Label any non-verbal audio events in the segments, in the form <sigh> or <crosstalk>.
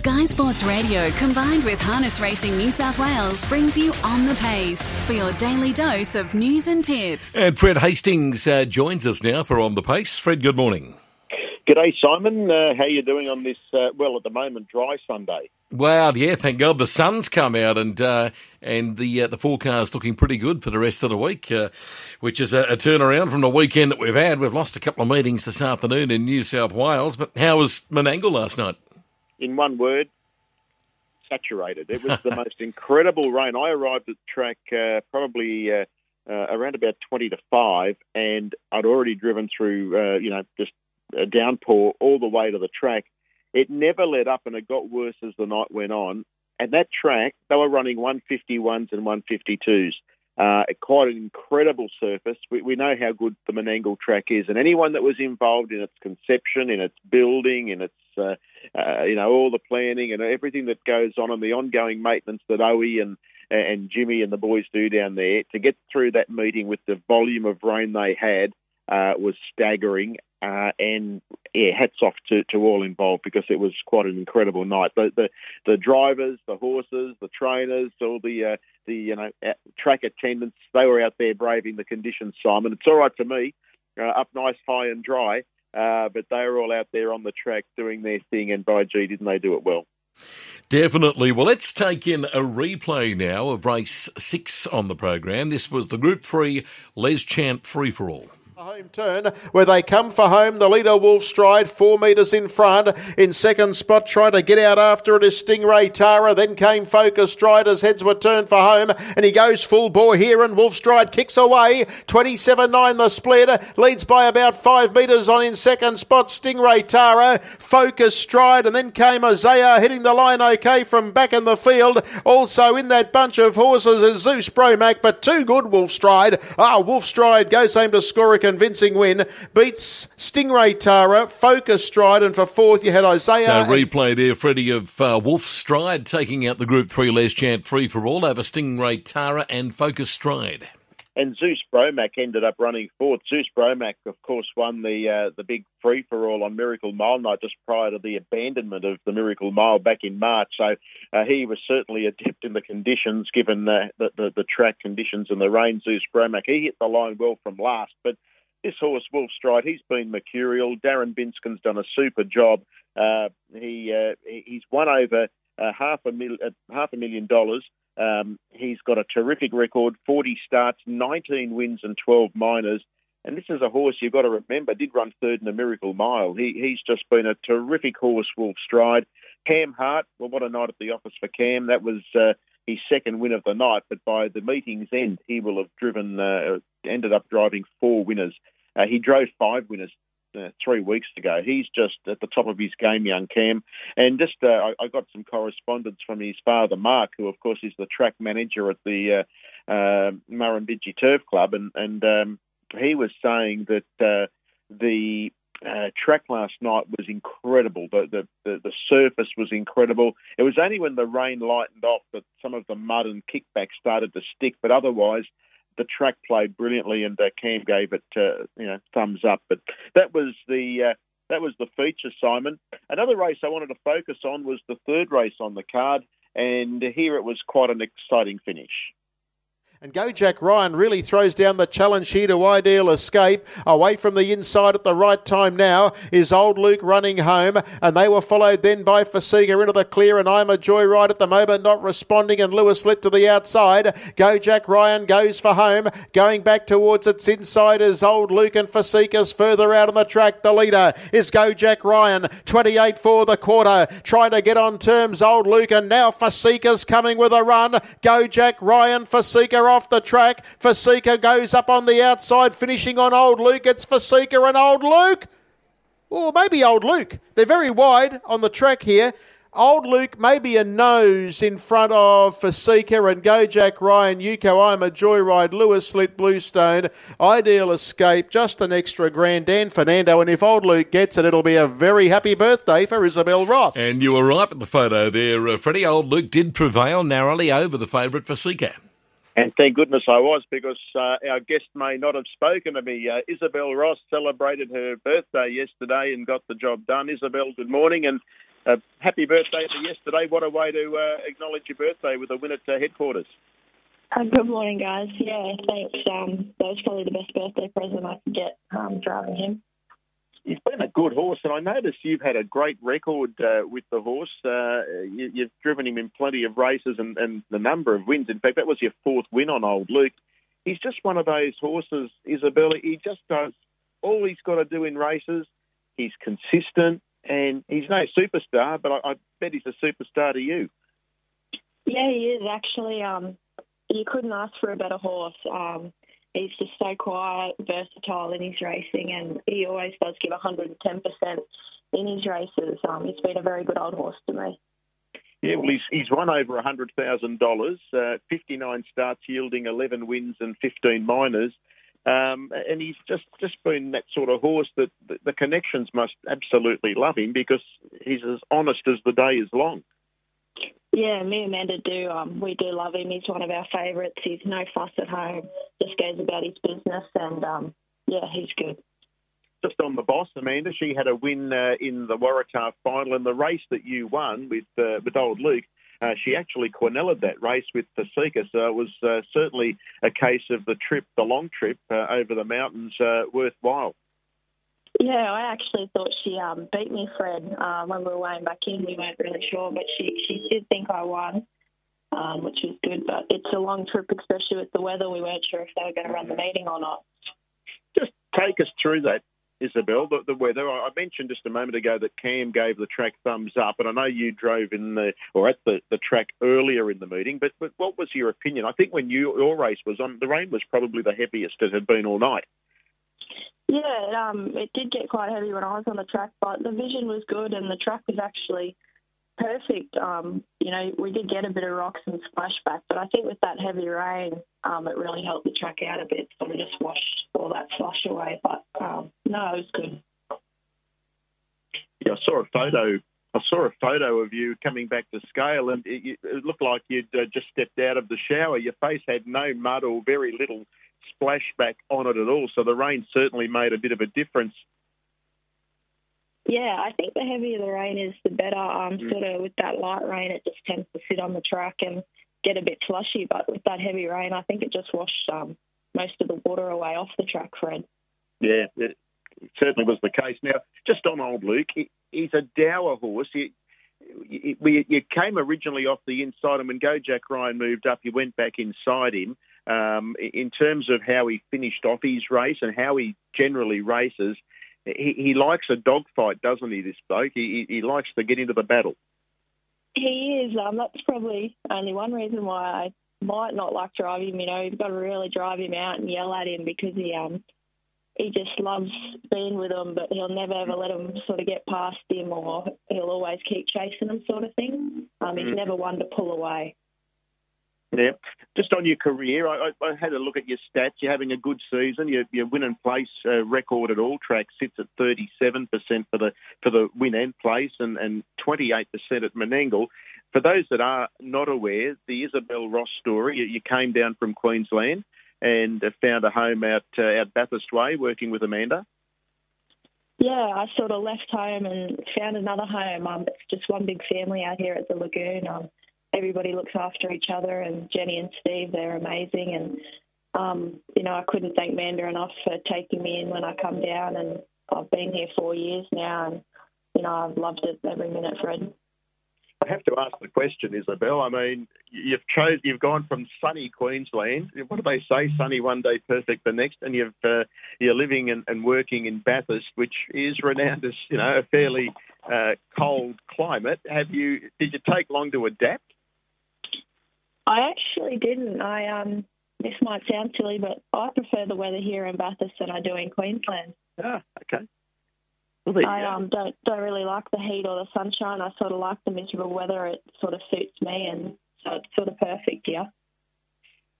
Sky Sports Radio combined with Harness Racing New South Wales brings you On the Pace for your daily dose of news and tips. And Fred Hastings uh, joins us now for On the Pace. Fred, good morning. G'day, Simon. Uh, how you doing on this, uh, well, at the moment, dry Sunday? Well, yeah, thank God the sun's come out and uh, and the uh, the forecast looking pretty good for the rest of the week, uh, which is a, a, turnaround from the weekend that we've had. We've lost a couple of meetings this afternoon in New South Wales, but how was Menangle last night? In one word, saturated. It was the <laughs> most incredible rain. I arrived at the track uh, probably uh, uh, around about twenty to five, and I'd already driven through, you know, just a downpour all the way to the track it never let up and it got worse as the night went on. And that track, they were running 151s and 152s. Uh, quite an incredible surface. We, we, know how good the Menangle track is, and anyone that was involved in its conception, in its building, in its uh, uh, you know all the planning and everything that goes on, and the ongoing maintenance that Owie and and Jimmy and the boys do down there to get through that meeting with the volume of rain they had uh, was staggering. Uh, and yeah, hats off to, to all involved because it was quite an incredible night. The the, the drivers, the horses, the trainers, all the uh, the you know track attendants, they were out there braving the conditions. Simon, it's all right to me, uh, up nice, high and dry, uh, but they were all out there on the track doing their thing, and by gee, didn't they do it well? Definitely. Well, let's take in a replay now of race six on the program. This was the Group Three Les Champ Free for All home turn where they come for home. The leader Wolf Stride four metres in front. In second spot, trying to get out after it is Stingray Tara. Then came Focus Stride as heads were turned for home, and he goes full bore here. And Wolf Stride kicks away. 27-9 the split leads by about five metres on in second spot. Stingray Tara, Focus Stride, and then came Isaiah hitting the line okay from back in the field. Also in that bunch of horses is Zeus Bromac, but too good Wolf Stride. Ah, Wolf Stride goes home to score a convincing win. Beats Stingray Tara, Focus Stride, and for fourth you had Isaiah. So replay there, Freddie, of uh, Wolf Stride taking out the Group 3 Les Champ free for all over Stingray Tara and Focus Stride. And Zeus Bromac ended up running fourth. Zeus Bromac, of course, won the uh, the big free for all on Miracle Mile night just prior to the abandonment of the Miracle Mile back in March. So uh, he was certainly adept in the conditions, given uh, the, the, the track conditions and the rain. Zeus Bromac he hit the line well from last, but this horse, Wolf Stride, he's been mercurial. Darren Binskin's done a super job. Uh, he uh, he's won over uh, half a mil- uh, half a million dollars. Um, he's got a terrific record: 40 starts, 19 wins, and 12 minors. And this is a horse you've got to remember did run third in the Miracle Mile. He, he's just been a terrific horse, Wolf Stride. Cam Hart, well, what a night at the office for Cam. That was uh, his second win of the night, but by the meeting's end, he will have driven, uh, ended up driving four winners. Uh, he drove five winners uh, three weeks ago. He's just at the top of his game, young Cam. And just uh, I, I, got some correspondence from his father, Mark, who of course is the track manager at the uh, uh, Murrumbidgee Turf Club, and and um, he was saying that uh, the uh, track last night was incredible. The, the, the the surface was incredible. It was only when the rain lightened off that some of the mud and kickback started to stick, but otherwise the track played brilliantly, and uh, Cam gave it uh, you know thumbs up. But that was the uh, that was the feature, Simon. Another race I wanted to focus on was the third race on the card, and here it was quite an exciting finish. And Go Jack Ryan really throws down the challenge here to Ideal Escape. Away from the inside at the right time now is Old Luke running home. And they were followed then by Fasiga into the clear. And I'm a joyride at the moment, not responding. And Lewis lit to the outside. Go Jack Ryan goes for home. Going back towards its inside is Old Luke and Fasiga's further out on the track. The leader is Go Jack Ryan. 28 for the quarter. Trying to get on terms, Old Luke. And now Fasiga's coming with a run. Go Jack Ryan, Fasiga off the track. Fasika goes up on the outside, finishing on Old Luke. It's Fasika and Old Luke. Or maybe Old Luke. They're very wide on the track here. Old Luke maybe a nose in front of Fasika and Go Jack Ryan, Yuko I'm a Joyride, Lewis Slit, Bluestone, Ideal Escape, just an extra grand, Dan Fernando. And if Old Luke gets it, it'll be a very happy birthday for Isabel Ross. And you were right with the photo there, uh, Freddie. Old Luke did prevail narrowly over the favourite Fasika. And thank goodness I was because uh, our guest may not have spoken to me. Uh, Isabel Ross celebrated her birthday yesterday and got the job done. Isabel, good morning. And Uh, happy birthday for yesterday. What a way to uh, acknowledge your birthday with a win at uh, headquarters. Uh, good morning, guys. Yeah, thanks. Um, that was probably the best birthday present I could get um, driving him. He's been a good horse, and I notice you've had a great record uh, with the horse. Uh, you, have driven him in plenty of races and, and the number of wins. In fact, that was your fourth win on Old Luke. He's just one of those horses, Isabella. He just does all he's got to do in races. He's consistent, and he's no superstar, but I, I bet he's a superstar to you. Yeah, he is actually. Um, you couldn't ask for a better horse. Um, he's just so quiet, versatile in his racing, and he always does give 110% in his races. Um, he's been a very good old horse to me. Yeah, well, he's, he's won over $100,000, uh, 59 starts yielding 11 wins and 15 minors. Um, and he's just, just been that sort of horse that the, the connections must absolutely love him because he's as honest as the day is long. Yeah, me and Amanda do. Um, we do love him. He's one of our favourites. He's no fuss at home. Just goes about his business, and um, yeah, he's good. Just on the boss, Amanda, she had a win uh, in the Waratah final, and the race that you won with uh, with old Luke. Uh, she actually quinelled that race with Pasika, so it was uh, certainly a case of the trip, the long trip uh, over the mountains, uh, worthwhile. Yeah, I actually thought she um, beat me, Fred, uh, when we were weighing back in. We weren't really sure, but she, she did think I won, um, which was good. But it's a long trip, especially with the weather. We weren't sure if they were going to run the meeting or not. Just take us through that, Isabel, the, the weather. I mentioned just a moment ago that Cam gave the track thumbs up, and I know you drove in the or at the, the track earlier in the meeting. But, but what was your opinion? I think when you, your race was on, the rain was probably the heaviest it had been all night. Yeah, um, it did get quite heavy when I was on the track, but the vision was good and the track was actually perfect. Um, you know, we did get a bit of rocks and splashback, but I think with that heavy rain, um, it really helped the track out a bit, sort of just washed all that slush away. But um, no, it was good. Yeah, I saw a photo. I saw a photo of you coming back to scale, and it, it looked like you'd uh, just stepped out of the shower. Your face had no mud or very little splashback on it at all. So the rain certainly made a bit of a difference. Yeah, I think the heavier the rain is, the better. Um, mm. Sort of with that light rain, it just tends to sit on the track and get a bit slushy. But with that heavy rain, I think it just washed um, most of the water away off the track, Fred. Yeah, it certainly was the case. Now, just on old Luke, he, he's a dour horse. He, you, you came originally off the inside, and when Go Jack Ryan moved up, you went back inside him um, in terms of how he finished off his race and how he generally races. He, he likes a dogfight, doesn't he? This bloke, he, he likes to get into the battle. He is. Um, that's probably only one reason why I might not like driving him. You know, you've got to really drive him out and yell at him because he um he just loves being with them, but he'll never ever let them sort of get past him, or he'll always keep chasing them, sort of thing. Um, he's mm. never one to pull away. Yeah. Just on your career, I, I, had a look at your stats. You're having a good season. Your, your win and place uh, record at all tracks sits at 37% for the for the win and place, and, and 28% at Menangle. For those that are not aware, the Isabel Ross story. You, you came down from Queensland and found a home out uh, out Bathurst Way, working with Amanda. Yeah, I sort of left home and found another home. Um, it's just one big family out here at the lagoon. Um, everybody looks after each other, and Jenny and Steve, they're amazing. And, um, you know, I couldn't thank Manda enough for taking me in when I come down, and I've been here four years now, and, you know, I've loved it every minute, Fred. I have to ask the question, Isabel. I mean, you've chose, you've gone from sunny Queensland. What do they say? Sunny one day, perfect the next, and you've uh, you're living and, and, working in Bathurst, which is renowned as you know a fairly uh, cold climate. Have you? Did you take long to adapt? I actually didn't. I um, this might sound silly, but I prefer the weather here in Bathurst than I do in Queensland. Ah, okay. Well, I um, don't don't really like the heat or the sunshine. I sort of like the miserable weather. It sort of suits me, and so it's sort of perfect here.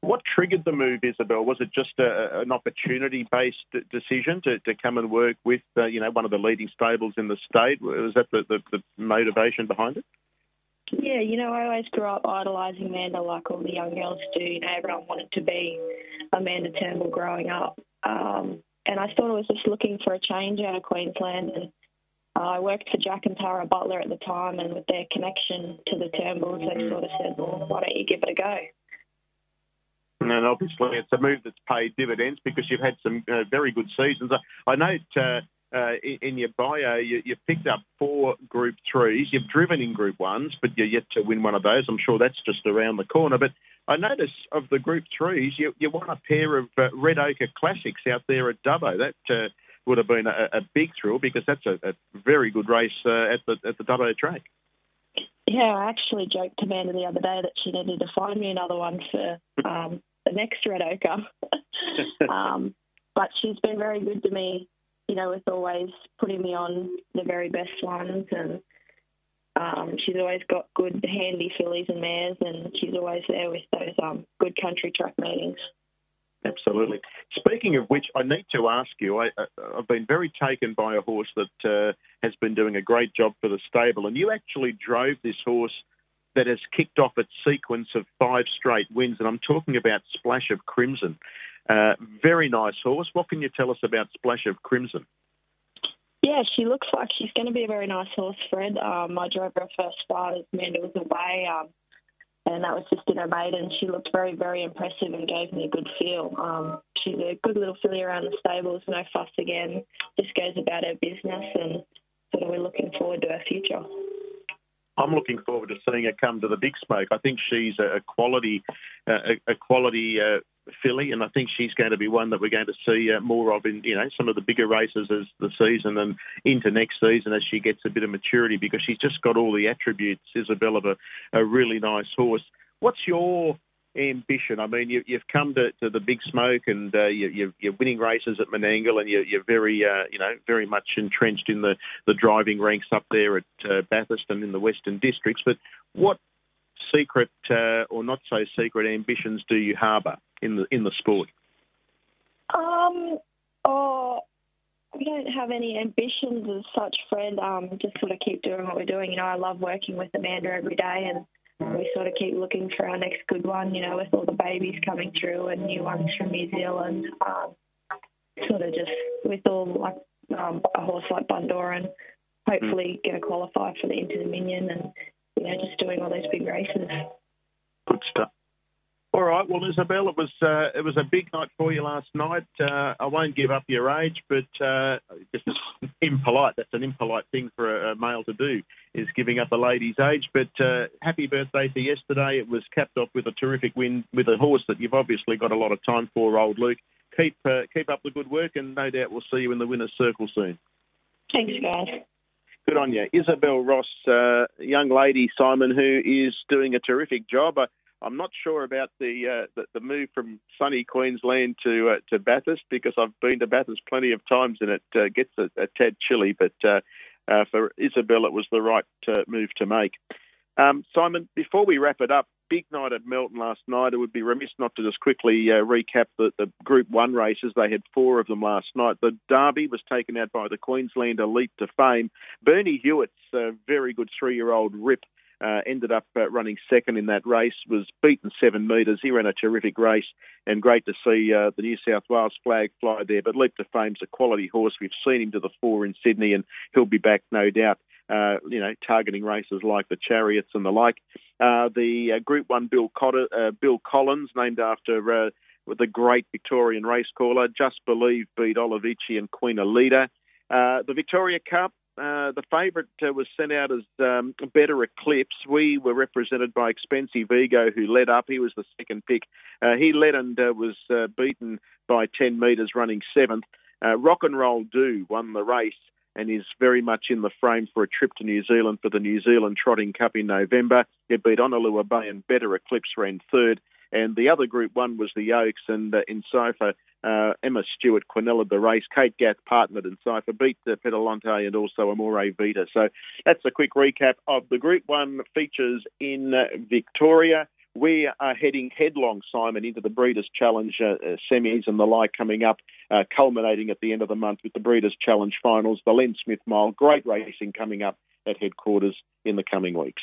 What triggered the move, Isabel? Was it just a, an opportunity-based decision to, to come and work with, uh, you know, one of the leading stables in the state? Was that the, the, the motivation behind it? Yeah, you know, I always grew up idolising Amanda like all the young girls do. You know, everyone wanted to be Amanda Turnbull growing up. Um, and I thought I was just looking for a change out of Queensland. And I worked for Jack and Tara Butler at the time, and with their connection to the Turnbulls, they sort of said, well, why don't you give it a go? And obviously, it's a move that's paid dividends because you've had some uh, very good seasons. I, I note uh, uh, in, in, your bio you, have picked up four Group Threes. You've driven in Group Ones, but you're yet to win one of those. I'm sure that's just around the corner. But I notice of the Group Threes, you, you won a pair of uh, Red Ochre Classics out there at Dubbo. That uh, would have been a, a, big thrill because that's a, a very good race uh, at the at the Dubbo track. Yeah, I actually joked to Amanda the other day that she needed to find me another one for um, the next Red Ochre. <laughs> um, but she's been very good to me, you know, with always putting me on the very best ones. And um, she's always got good, handy fillies and mares, and she's always there with those um, good country track meetings. Absolutely. Speaking of which, I need to ask you. I, have been very taken by a horse that uh, has been doing a great job for the stable, and you actually drove this horse that has kicked off its sequence of five straight wins, and I'm talking about Splash of Crimson. Uh, very nice horse. What can you tell us about Splash of Crimson? Yeah, she looks like she's going to be a very nice horse, Fred. Um, I drove her first start as Amanda was away. Um, and that was just in her maiden. She looked very, very impressive and gave me a good feel. Um, she's a good little filly around the stables, no fuss again, just goes about her business, and sort of we're looking forward to her future. I'm looking forward to seeing her come to the big smoke. I think she's a quality, uh, a quality uh, filly, and I think she's going to be one that we're going to see uh, more of in you know some of the bigger races as the season and into next season as she gets a bit of maturity because she's just got all the attributes, Isabel, of a, a really nice horse. What's your ambition? I mean, you, have come to, to, the big smoke and uh, you, are winning races at Menangle and you're, you're very, uh, you know, very much entrenched in the, the driving ranks up there at uh, Bathurst and in the Western Districts. But what secret uh, or not so secret ambitions do you harbour in the in the sport? Um, oh, we don't have any ambitions as such, friend. Um, just sort of keep doing what we're doing. You know, I love working with Amanda every day, and we sort of keep looking for our next good one. You know, with all the babies coming through and new ones from New Zealand. Um, sort of just with all like um, a horse like Bundoran, hopefully going to qualify for the Inter Dominion and you know just doing all those big races. Good stuff. All right. Well, Isabel, it was uh, it was a big night for you last night. Uh, I won't give up your age, but uh, it's <laughs> impolite. That's an impolite thing for a, a, male to do, is giving up a lady's age. But uh, happy birthday for yesterday. It was capped off with a terrific win with a horse that you've obviously got a lot of time for, old Luke. Keep uh, keep up the good work, and no doubt we'll see you in the winner's circle soon. Thanks, guys. Good on you, Isabel Ross, uh, young lady Simon, who is doing a terrific job. I'm not sure about the uh, the, the, move from sunny Queensland to uh, to Bathurst because I've been to Bathurst plenty of times and it uh, gets a, a, tad chilly. But uh, uh, for Isabel, it was the right uh, move to make. Um, Simon, before we wrap it up, big night at Melton last night. It would be remiss not to just quickly recap the, the Group One races. They had four of them last night. The Derby was taken out by the Queenslander Leap to Fame. Bernie Hewitt's very good three-year-old Rip uh, ended up uh, running second in that race, was beaten seven metres. He ran a terrific race, and great to see uh, the New South Wales flag fly there. But Leap to Fame's a quality horse. We've seen him to the fore in Sydney, and he'll be back, no doubt. Uh, you know, targeting races like the Chariots and the like. Uh, the uh, Group One Bill, Cotter, Bill Collins, named after the great Victorian race caller, Just Believe beat Olivici and Queen Elida. the Victoria Cup, uh, the favourite uh, was sent out as um, Better Eclipse. We were represented by Expensive Ego, who led up. He was the second pick. Uh, he led and uh, was uh, beaten by 10 metres, running seventh. Rock and Roll Do won the race and is very much in the frame for a trip to New Zealand for the New Zealand Trotting Cup in November. It beat Honolulu Bay and Better Eclipse ran third. And the other group one was the Oaks, and uh, Encipher, uh, Emma Stewart Quinella the race. Kate Gath partnered Encipher, beat uh, Pedalante and also Amore Vita. So that's a quick recap of the Group 1 features in uh, Victoria. We are heading headlong, Simon, into the Breeders' Challenge uh, uh, semis and the like coming up, uh, culminating at the end of the month with the Breeders' Challenge finals, the Len Smith Mile. Great racing coming up at headquarters in the coming weeks.